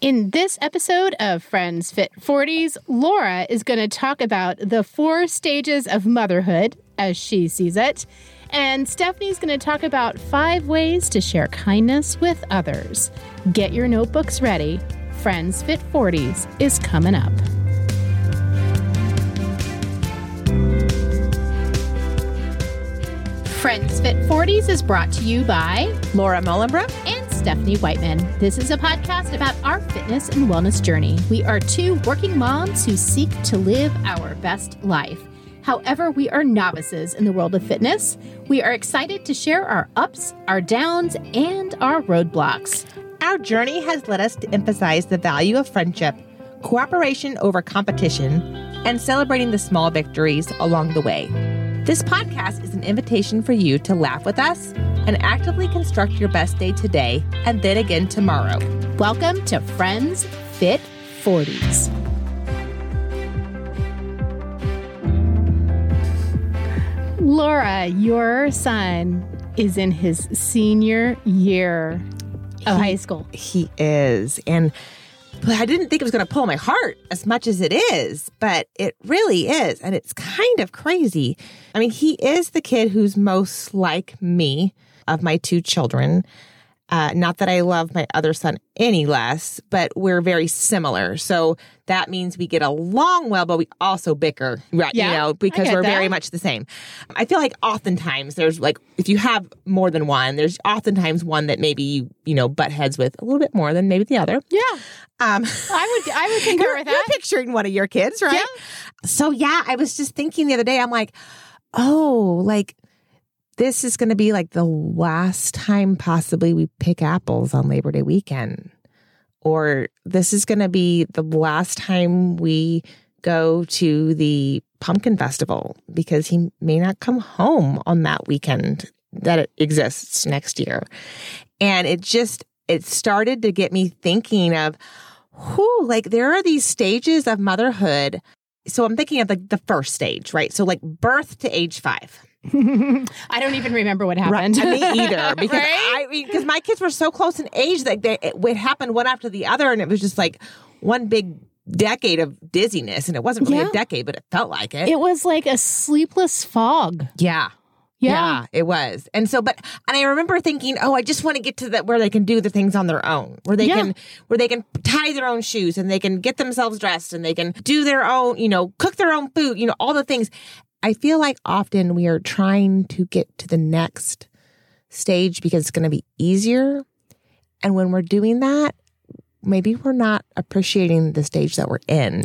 In this episode of Friends Fit 40s, Laura is going to talk about the four stages of motherhood as she sees it. And Stephanie's going to talk about five ways to share kindness with others. Get your notebooks ready. Friends Fit 40s is coming up. Friends Fit 40s is brought to you by Laura Mullenbrook and Stephanie Whiteman. This is a podcast about our fitness and wellness journey. We are two working moms who seek to live our best life. However, we are novices in the world of fitness. We are excited to share our ups, our downs, and our roadblocks. Our journey has led us to emphasize the value of friendship, cooperation over competition, and celebrating the small victories along the way. This podcast is an invitation for you to laugh with us and actively construct your best day today and then again tomorrow. Welcome to Friends Fit 40s. Laura, your son is in his senior year of He- high school. He is. And I didn't think it was going to pull my heart as much as it is, but it really is. And it's kind of crazy. I mean, he is the kid who's most like me of my two children. Uh, not that I love my other son any less, but we're very similar. So that means we get along well, but we also bicker, right? Yeah, you know, because we're very much the same. I feel like oftentimes there's like, if you have more than one, there's oftentimes one that maybe you, you know, butt heads with a little bit more than maybe the other. Yeah, Um, I would I would concur with you're picturing one of your kids, right? So yeah, I was just thinking the other day, I'm like, oh, like this is going to be like the last time possibly we pick apples on Labor Day weekend. Or this is going to be the last time we go to the pumpkin festival because he may not come home on that weekend that exists next year. And it just, it started to get me thinking of, who like there are these stages of motherhood. So I'm thinking of like the first stage, right? So like birth to age five. I don't even remember what happened. Right. Me either, because Right? I because my kids were so close in age that they, it, it happened one after the other, and it was just like one big decade of dizziness, and it wasn't really Yeah. a decade, but it felt like it. it was like a sleepless fog. yeah. Yeah. it was. And so, but, and I remember thinking, oh, I just want to get to that where they can do the things on their own, where they Yeah. can, where they can tie their own shoes and they can get themselves dressed and they can do their own, you know, cook their own food, you know, all the things. I feel like often we are trying to get to the next stage because it's going to be easier. And when we're doing that, maybe we're not appreciating the stage that we're in.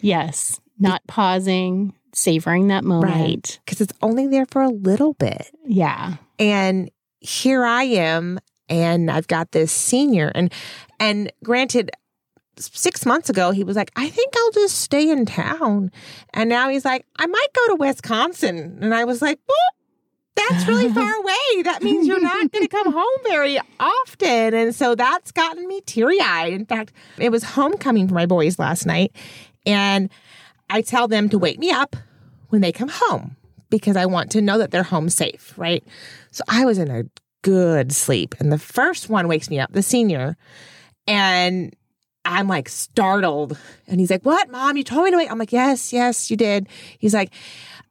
Yes, not pausing, savoring that moment. Right. Because it's only there for a little bit. Yeah. and here I am and I've got this senior and and granted 6 months ago he was like I think I'll just stay in town and now he's like I might go to Wisconsin and I was like well that's really far away that means you're not going to come home very often and so that's gotten me teary-eyed in fact it was homecoming for my boys last night and I tell them to wake me up when they come home because I want to know that they're home safe, right? So I was in a good sleep. And the first one wakes me up, the senior, and I'm like startled. And he's like, What, mom? You told me to wait. I'm like, Yes, yes, you did. He's like,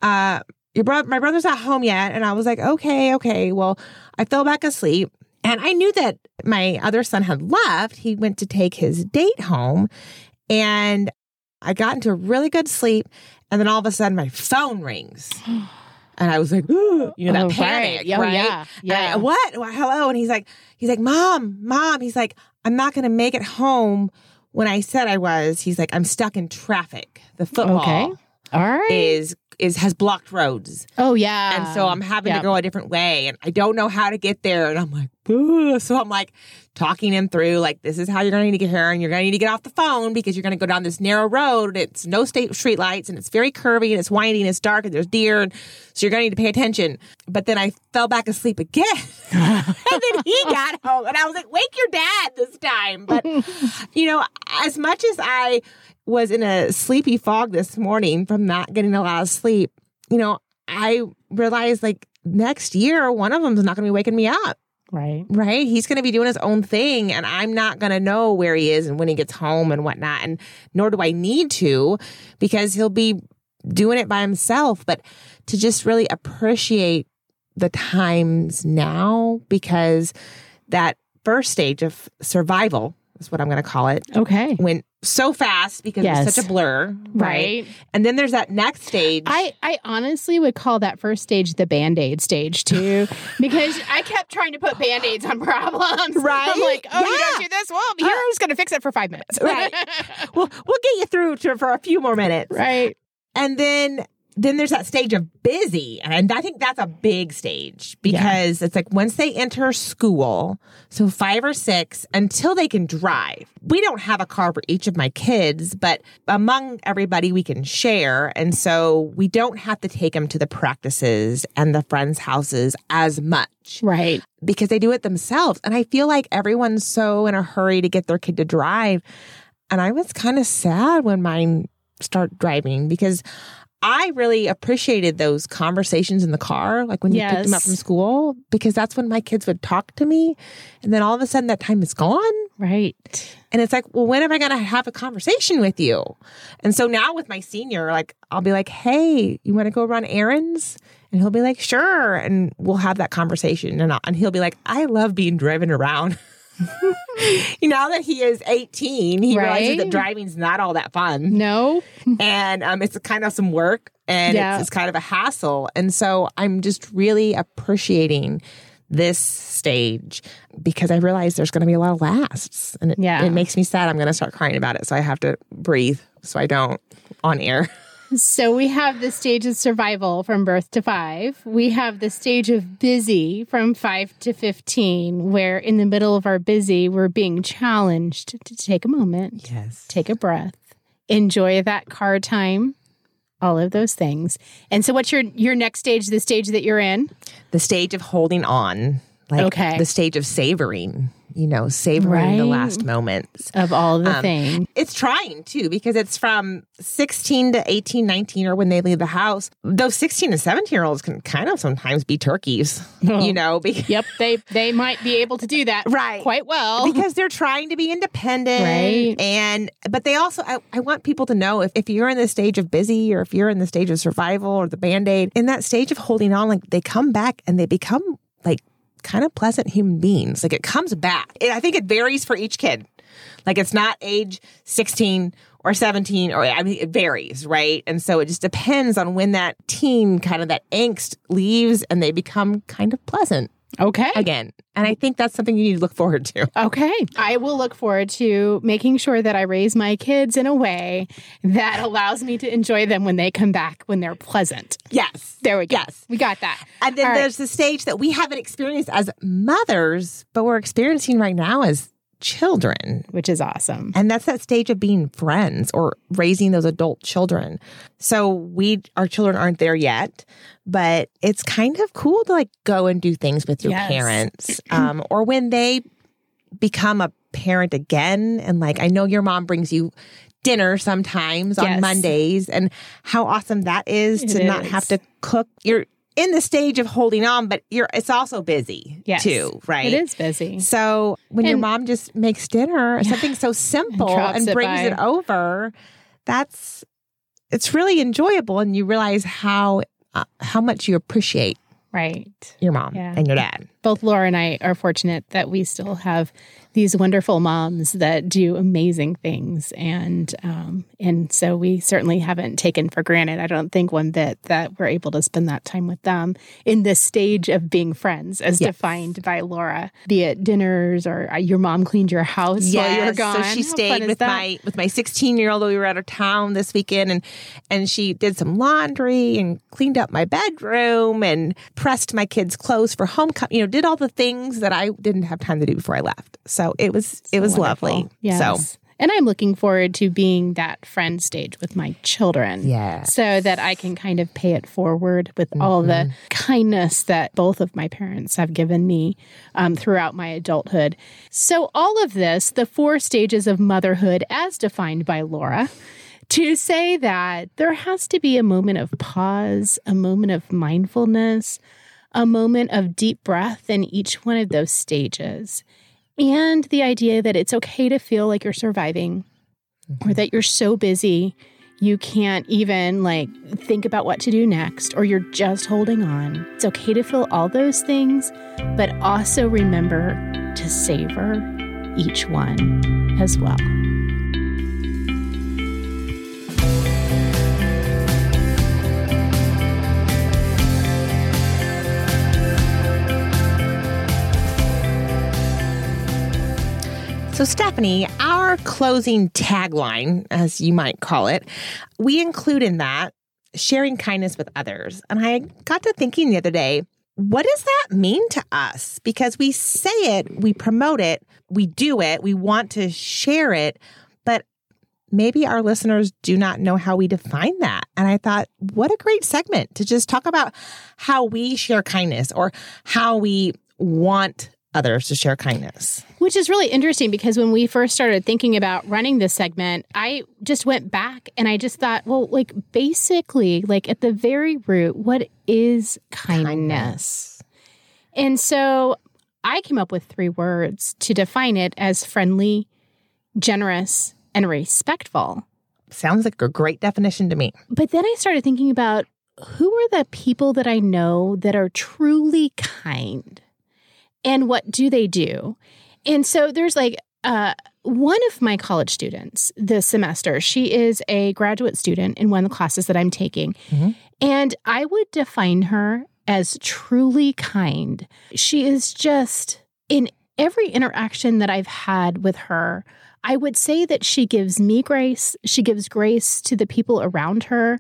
uh, your brother, my brother's not home yet. And I was like, Okay, okay. Well, I fell back asleep. And I knew that my other son had left. He went to take his date home. And I got into a really good sleep. And then all of a sudden, my phone rings. And I was like, you know, that Oh, panic, right. Oh, right? yeah. And I- Yeah. what? Hello? And he's like, he's like, mom, mom. He's like, I'm not going to make it home when I said I was. He's like, I'm stuck in traffic. The football Okay. All right. is is has blocked roads, oh, yeah. and so I'm having yeah. to go a different way, and I don't know how to get there. And I'm like, so I'm like talking him through, like, this is how you're going to need to get here, and you're going to need to get off the phone because you're going to go down this narrow road. and It's no state street lights, and it's very curvy, and it's windy, and it's dark, and there's deer, and so you're going to need to pay attention. But then I fell back asleep again, and then he got home, and I was like, wake your dad this time. But you know, as much as I was in a sleepy fog this morning from not getting a lot of sleep, you know, I realized like next year, one of them is not going to be waking me up. Right. right? He's going to be doing his own thing, and I'm not going to know where he is and when he gets home and whatnot. And nor do I need to because he'll be doing it by himself. But to just really appreciate the times now because that first stage of survival is what I'm going to call it Okay. went so fast because Yes. it's such a blur, right? Right. And then there's that next stage. I, I honestly would call that first stage the band aid stage too, because I kept trying to put band aids on problems. Right? I'm like, oh, you Yeah. don't do this? Well, here's uh, going to fix it for five minutes. Right. we'll we'll get you through to, for a few more minutes. right. And then then there's that stage of busy. And I think that's a big stage because it's like once they enter school, so five or six, until they can drive. We don't have a car for each of my kids, but among everybody we can share. And so we don't have to take them to the practices and the friends' houses as much Right. because they do it themselves. And I feel like everyone's so in a hurry to get their kid to drive. And I was kind of sad when mine started driving because I really appreciated those conversations in the car, like when you picked them up from school, because that's when my kids would talk to me. And then all of a sudden that time is gone. Right. And it's like, well, when am I going to have a conversation with you? And so now with my senior, like, I'll be like, hey, you want to go run errands? And he'll be like, sure. And we'll have that conversation. And, I'll, and he'll be like, I love being driven around. you know, now that he is 18, he realizes Right. that driving's not all that fun. No. And um, it's kind of some work and Yeah. it's, it's kind of a hassle. And so I'm just really appreciating this stage because I realize there's going to be a lot of lasts. And it, Yeah. it makes me sad. I'm going to start crying about it. So I have to breathe so I don't on air. So we have the stage of survival from birth to five. We have the stage of busy from five to 15, where in the middle of our busy, we're being challenged to take a moment, Yes. take a breath, enjoy that car time, all of those things. And so, what's your your next stage? The stage that you're in? The stage of holding on, like Okay. the stage of savoring, you know, savoring the last moments. Of all the Um, things. It's trying too because it's from 16 to 18, 19 or when they leave the house. Those 16 to 17 year olds can kind of sometimes be turkeys, you know, because, Yep, they they might be able to do that Right. quite well. because they're trying to be independent. Right. And, but they also, I, I want people to know if, if you're in the stage of busy or if you're in the stage of survival or the band aid, in that stage of holding on, like they come back and they become like kind of pleasant human beings. Like it comes back. It, I think it varies for each kid. Like it's not age 16 or 17 or I mean it varies, right? And so it just depends on when that teen kind of that angst leaves and they become kind of pleasant Okay. again. And I think that's something you need to look forward to. Okay. I will look forward to making sure that I raise my kids in a way that allows me to enjoy them when they come back when they're pleasant. Yes. There we go. Yes. We got that. And then All right. there's the stage that we haven't experienced as mothers, but we're experiencing right now as children. Which is awesome. And that's that stage of being friends or raising those adult children. So we, our children aren't there yet, but it's kind of cool to like go and do things with your Yes. parents. Um, or when they become a parent again. And like, I know your mom brings you dinner sometimes on Yes. Mondays and how awesome that is to It not have to cook. You're in the stage of holding on, but you're, it's also busy Yes. too, right? It is busy. So when your mom just makes dinner, something so simple and, it brings by. it over, that's it's really enjoyable, and you realize how uh, how much you appreciate Right. your mom Yeah. and your dad. Both Laura and I are fortunate that we still have these wonderful moms that do amazing things, and um, and so we certainly haven't taken for granted. I don't think one bit that we're able to spend that time with them in this stage of being friends, as Yes. defined by Laura, be it dinners or uh, your mom cleaned your house while you were gone. so she How stayed with that? my with my 16 year old. We were out of town this weekend, and and she did some laundry and cleaned up my bedroom and pressed my kids' clothes for homecoming. You know, did all the things that I didn't have time to do before I left. So it was it was lovely. Yes. So And I'm looking forward to being that friend stage with my children. Yes. So that I can kind of pay it forward with all the Mm-hmm. kindness that both of my parents have given me um, throughout my adulthood. So, all of this, the four stages of motherhood as defined by Laura, to say that there has to be a moment of pause, a moment of mindfulness, a moment of deep breath in each one of those stages. And the idea that it's okay to feel like you're surviving or mm-hmm. that you're so busy you can't even like think about what to do next or you're just holding on. It's okay to feel all those things, but also remember to savor each one as well. So, Stephanie, our closing tagline, as you might call it, we include in that sharing kindness with others. And I got to thinking the other day, what does that mean to us? Because we say it, we promote it, we do it, we want to share it, but maybe our listeners do not know how we define that. And I thought, what a great segment to just talk about how we share kindness or how we want others to share kindness. Which is really interesting because when we first started thinking about running this segment, I just went back and I just thought, well, like basically, like at the very root, what is kindness? kindness. And so I came up with three words to define it as friendly, generous, and respectful. Sounds like a great definition to me. But then I started thinking about who are the people that I know that are truly kind? And what do they do? And so there's like uh, one of my college students this semester, she is a graduate student in one of the classes that I'm taking. Mm-hmm. And I would define her as truly kind. She is just in every interaction that I've had with her. I would say that she gives me grace. She gives grace to the people around her.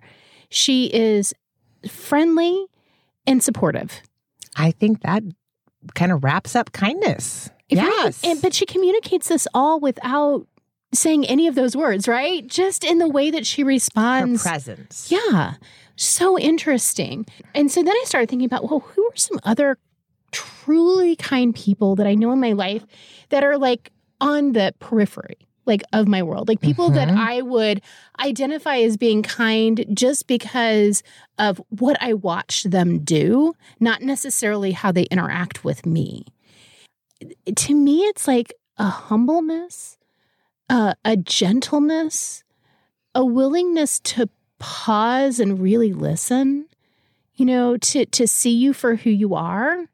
She is friendly and supportive. I think that kind of wraps up kindness. If Yes. And, but she communicates this all without saying any of those words, right? Just in the way that she responds. Her presence. Yeah. So interesting. And so then I started thinking about, well, who are some other truly kind people that I know in my life that are like on the periphery? Like of my world. Like people mm-hmm. that i would identify as being kind just because of what i watch them do not necessarily how they interact with me. To me it's like a humbleness uh, a gentleness a willingness to pause and really listen you know to to see you for who you are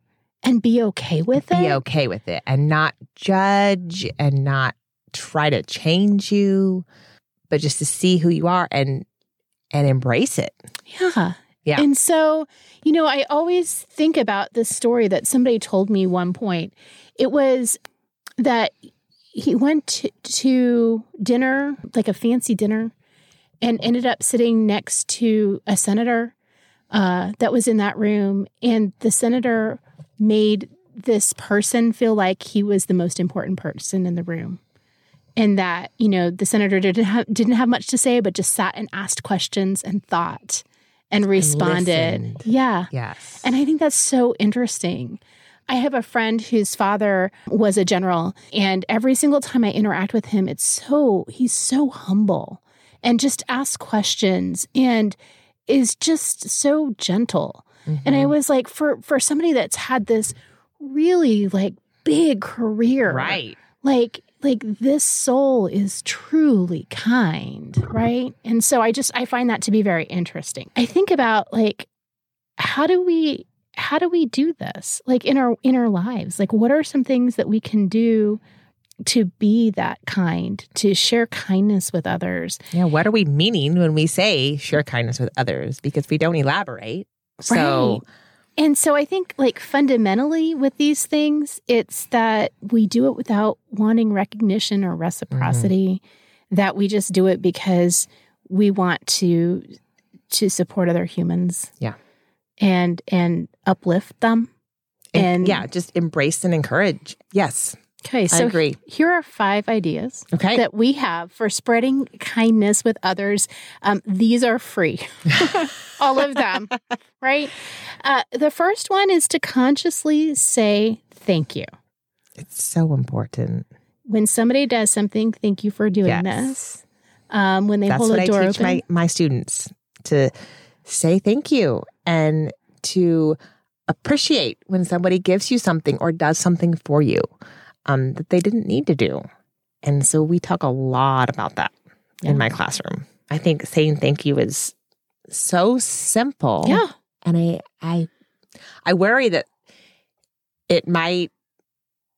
and be okay with be it. be okay with it and not judge and not try to change you, but just to see who you are and and embrace it. Yeah. Yeah. And so, you know, I always think about this story that somebody told me one point. It was that he went to, to dinner, like a fancy dinner, and ended up sitting next to a senator uh, that was in that room. And the senator made this person feel like he was the most important person in the room and that you know the senator didn't have, didn't have much to say but just sat and asked questions and thought and responded and yeah yes and i think that's so interesting I have a friend whose father was a general, and every single time I interact with him, it's so, he's so humble and just asks questions and is just so gentle. Mm-hmm. And I mm-hmm. was like, for, for somebody that's had this really like big career, right? Like, like this soul is truly kind, right? And so I just I find that to be very interesting. I think about like how do we how do we do this? Like in our in our lives? Like what are some things that we can do to be that kind, to share kindness with others? Yeah, what are we meaning when we say share kindness with others because we don't elaborate. So right. And so I think, like, fundamentally with these things, it's that we do it without wanting recognition or reciprocity, mm-hmm. that we just do it because we want to to support other humans. Yeah. And and uplift them. And, and yeah, just embrace and encourage. Yes. Okay, so I agree. here are five ideas okay. that we have for spreading kindness with others. Um, these are free, all of them, right? Uh, the first one is to consciously say thank you. It's so important. When somebody does something, thank you for doing yes. this. Um, when they That's hold what a door I teach open, my, my students to say thank you and to appreciate when somebody gives you something or does something for you um, that they didn't need to do. And so we talk a lot about that Yeah. in my classroom. I think saying thank you is so simple. Yeah. And I I I worry that it might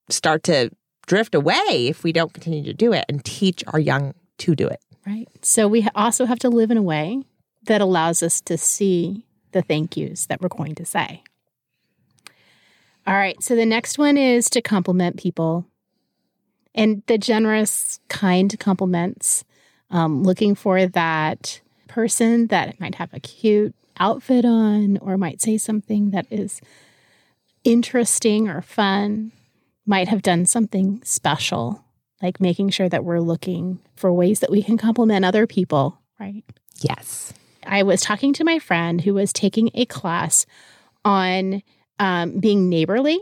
start to drift away if we don't continue to do it and teach our young to do it. Right. So we also have to live in a way that allows us to see the thank yous that we're going to say. All right. So the next one is to compliment people and the generous, kind compliments, um, looking for that person that might have a cute outfit on or might say something that is interesting or fun, might have done something special, like making sure that we're looking for ways that we can compliment other people, right? Yes. I was talking to my friend who was taking a class on um, being neighborly,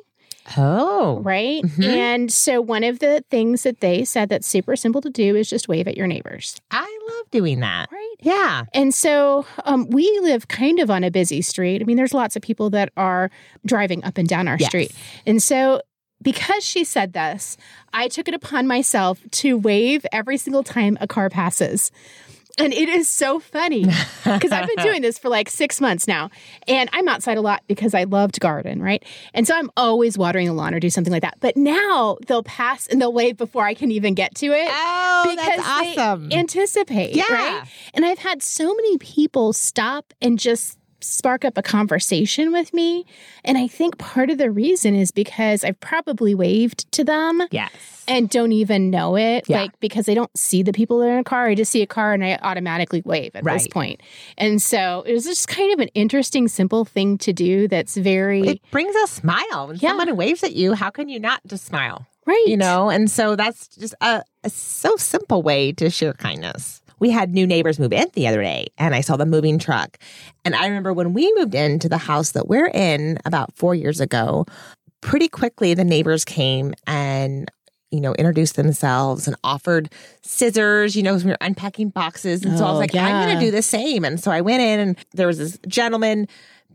Oh. right? Mhm. And so, one of the things that they said that's super simple to do is just wave at your neighbors, I love doing that. right? Yeah. And so um, we live kind of on a busy street. I mean, there's lots of people that are driving up and down our Yes. street. And so because she said this, I took it upon myself to wave every single time a car passes. And it is so funny because I've been doing this for like six months now. And I'm outside a lot because I love to garden, right? And so I'm always watering the lawn or do something like that. But now they'll pass and they'll wave before I can even get to it Oh, because that's they awesome. anticipate, Yeah. right? And I've had so many people stop and just spark up a conversation with me. And I think part of the reason is because I've probably waved to them yes. and don't even know it. Yeah. Like because I don't see the people that are in a car. I just see a car and I automatically wave at this point. And so it was just kind of an interesting, simple thing to do that's very It brings a smile. When Yeah. someone waves at you, how can you not just smile? right. You know? And so that's just a, a so simple way to share kindness. We had new neighbors move in the other day and I saw the moving truck. And I remember when we moved into the house that we're in about four years ago, pretty quickly the neighbors came and you know, introduced themselves and offered scissors, you know, we were unpacking boxes. And so I was Oh, like, I'm going to do the same. And so I went in and there was this gentleman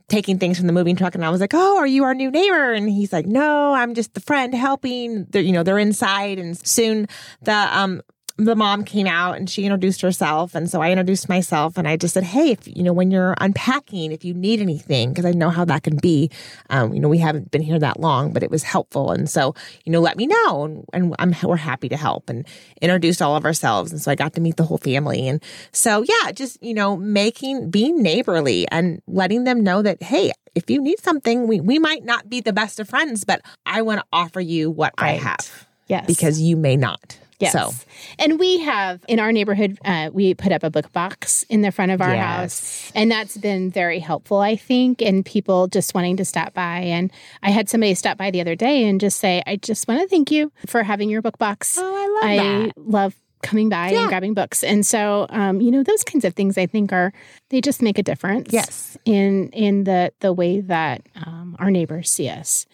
taking things from the moving truck and I was like, "Oh, are you our new neighbor?" And he's like, "No, I'm just the friend helping." They're, you know, they're inside and soon the um the mom came out and she introduced herself and so I introduced myself and I just said, "Hey, if you know when you're unpacking, if you need anything because I know how that can be. Um, you know, we haven't been here that long, but it was helpful and so, you know, let me know and, and I'm we're happy to help and introduced all of ourselves and so I got to meet the whole family and so yeah, just, you know, making being neighborly and letting them know that hey, if you need something, we we might not be the best of friends, but I want to offer you what I have Yes. because you may not. Yes. So And we have in our neighborhood, uh, we put up a book box in the front of our Yes. house. And that's been very helpful, I think, and people just wanting to stop by. And I had somebody stop by the other day and just say, I just want to thank you for having your book box. Oh, I love I that. love coming by Yeah. and grabbing books. And so, um, you know, those kinds of things I think are, they just make a difference Yes. in, in the, the way that um, our neighbors see us.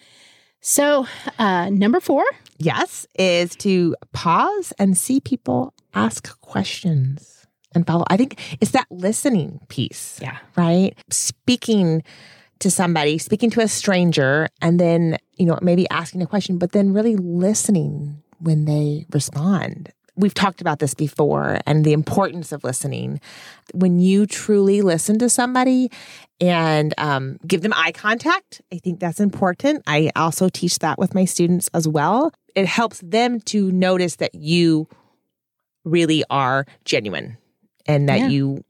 So, uh, number four, Yes, is to pause and see people ask questions and follow. I think it's that listening piece. Yeah. Right? Speaking to somebody, speaking to a stranger, and then, you know, maybe asking a question, but then really listening when they respond. We've talked about this before and the importance of listening. When you truly listen to somebody and um, give them eye contact, I think that's important. I also teach that with my students as well. It helps them to notice that you really are genuine and that Yeah. you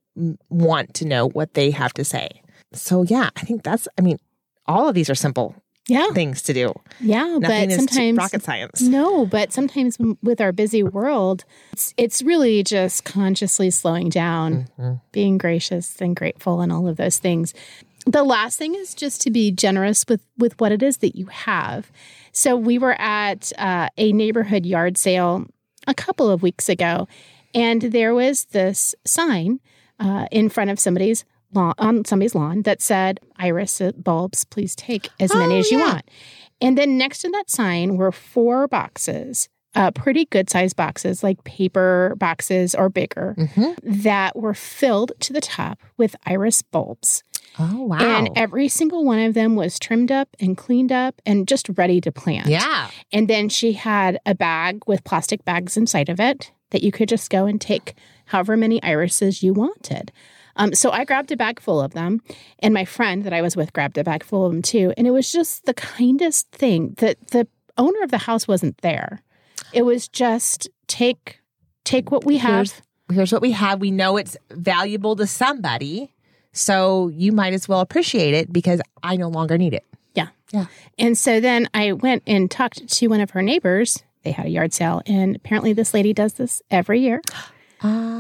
want to know what they have to say. So, yeah, I think that's, I mean, all of these are simple yeah, things to do. yeah, Nothing but sometimes rocket science. No, but sometimes with our busy world, it's, it's really just consciously slowing down, Mhm. being gracious and grateful, and all of those things. The last thing is just to be generous with with what it is that you have. So we were at uh, a neighborhood yard sale a couple of weeks ago, and there was this sign uh, in front of somebody's lawn on somebody's lawn that said iris bulbs please take as many Oh, as you yeah. want and then next to that sign were four boxes uh, pretty good sized boxes like paper boxes or bigger Mhm. that were filled to the top with iris bulbs Oh, wow. And every single one of them was trimmed up and cleaned up and just ready to plant. yeah. And then she had a bag with plastic bags inside of it that you could just go and take however many irises you wanted. Um, so I grabbed a bag full of them, and my friend that I was with grabbed a bag full of them too. And it was just the kindest thing that the owner of the house wasn't there. It was just take take what we have. Here's, here's what we have. We know it's valuable to somebody. So you might as well appreciate it because I no longer need it. Yeah. Yeah. And so then I went and talked to one of her neighbors. They had a yard sale, and apparently this lady does this every year.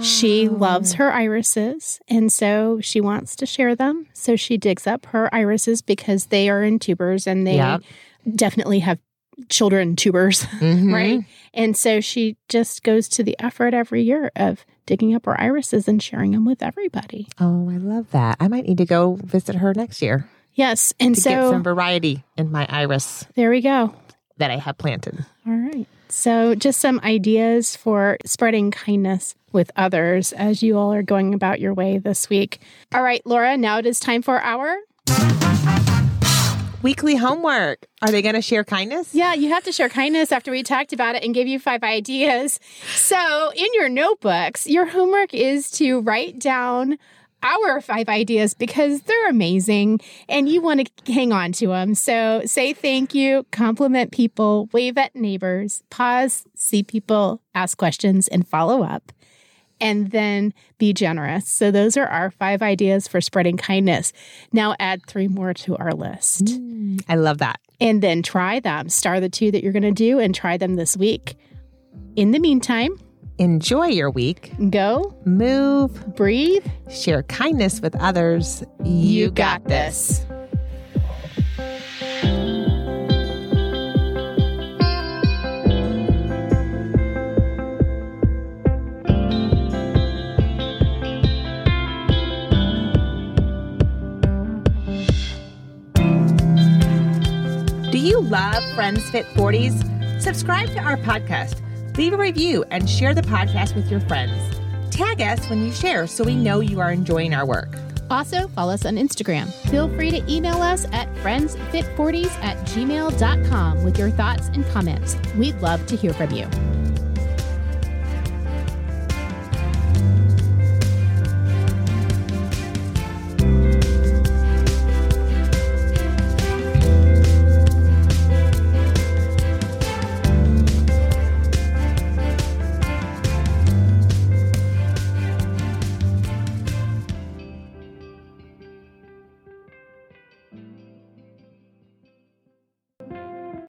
She loves her irises, and so she wants to share them. So she digs up her irises because they are in tubers and they Yep. definitely have children tubers, Mhm. right? And so she just goes to the effort every year of digging up her irises and sharing them with everybody. Oh, I love that. I might need to go visit her next year Yes. And to get so some variety in my iris there we go. that I have planted. All right. So, just some ideas for spreading kindness with others as you all are going about your way this week. All right, Laura, now it is time for our. Weekly homework. Are they going to share kindness? Yeah, you have to share kindness after we talked about it and give you five ideas. So, in your notebooks, your homework is to write down our five ideas because they're amazing and you want to hang on to them. So, say thank you, compliment people, wave at neighbors, pause, see people, ask questions, and follow up. And then be generous. So, those are our five ideas for spreading kindness. Now, add three more to our list mm, I love that. and then try them. Star the two that you're going to do and try them this week. In the meantime, Enjoy your week. go, Move. breathe. Share kindness with others. You, got this. Do you love Friends Fit 40s? Subscribe to our podcast, leave a review, and share the podcast with your friends. Tag us when you share so we know you are enjoying our work. Also, follow us on Instagram. Feel free to email us at friendsfit40s at gmail.com with your thoughts and comments. We'd love to hear from you.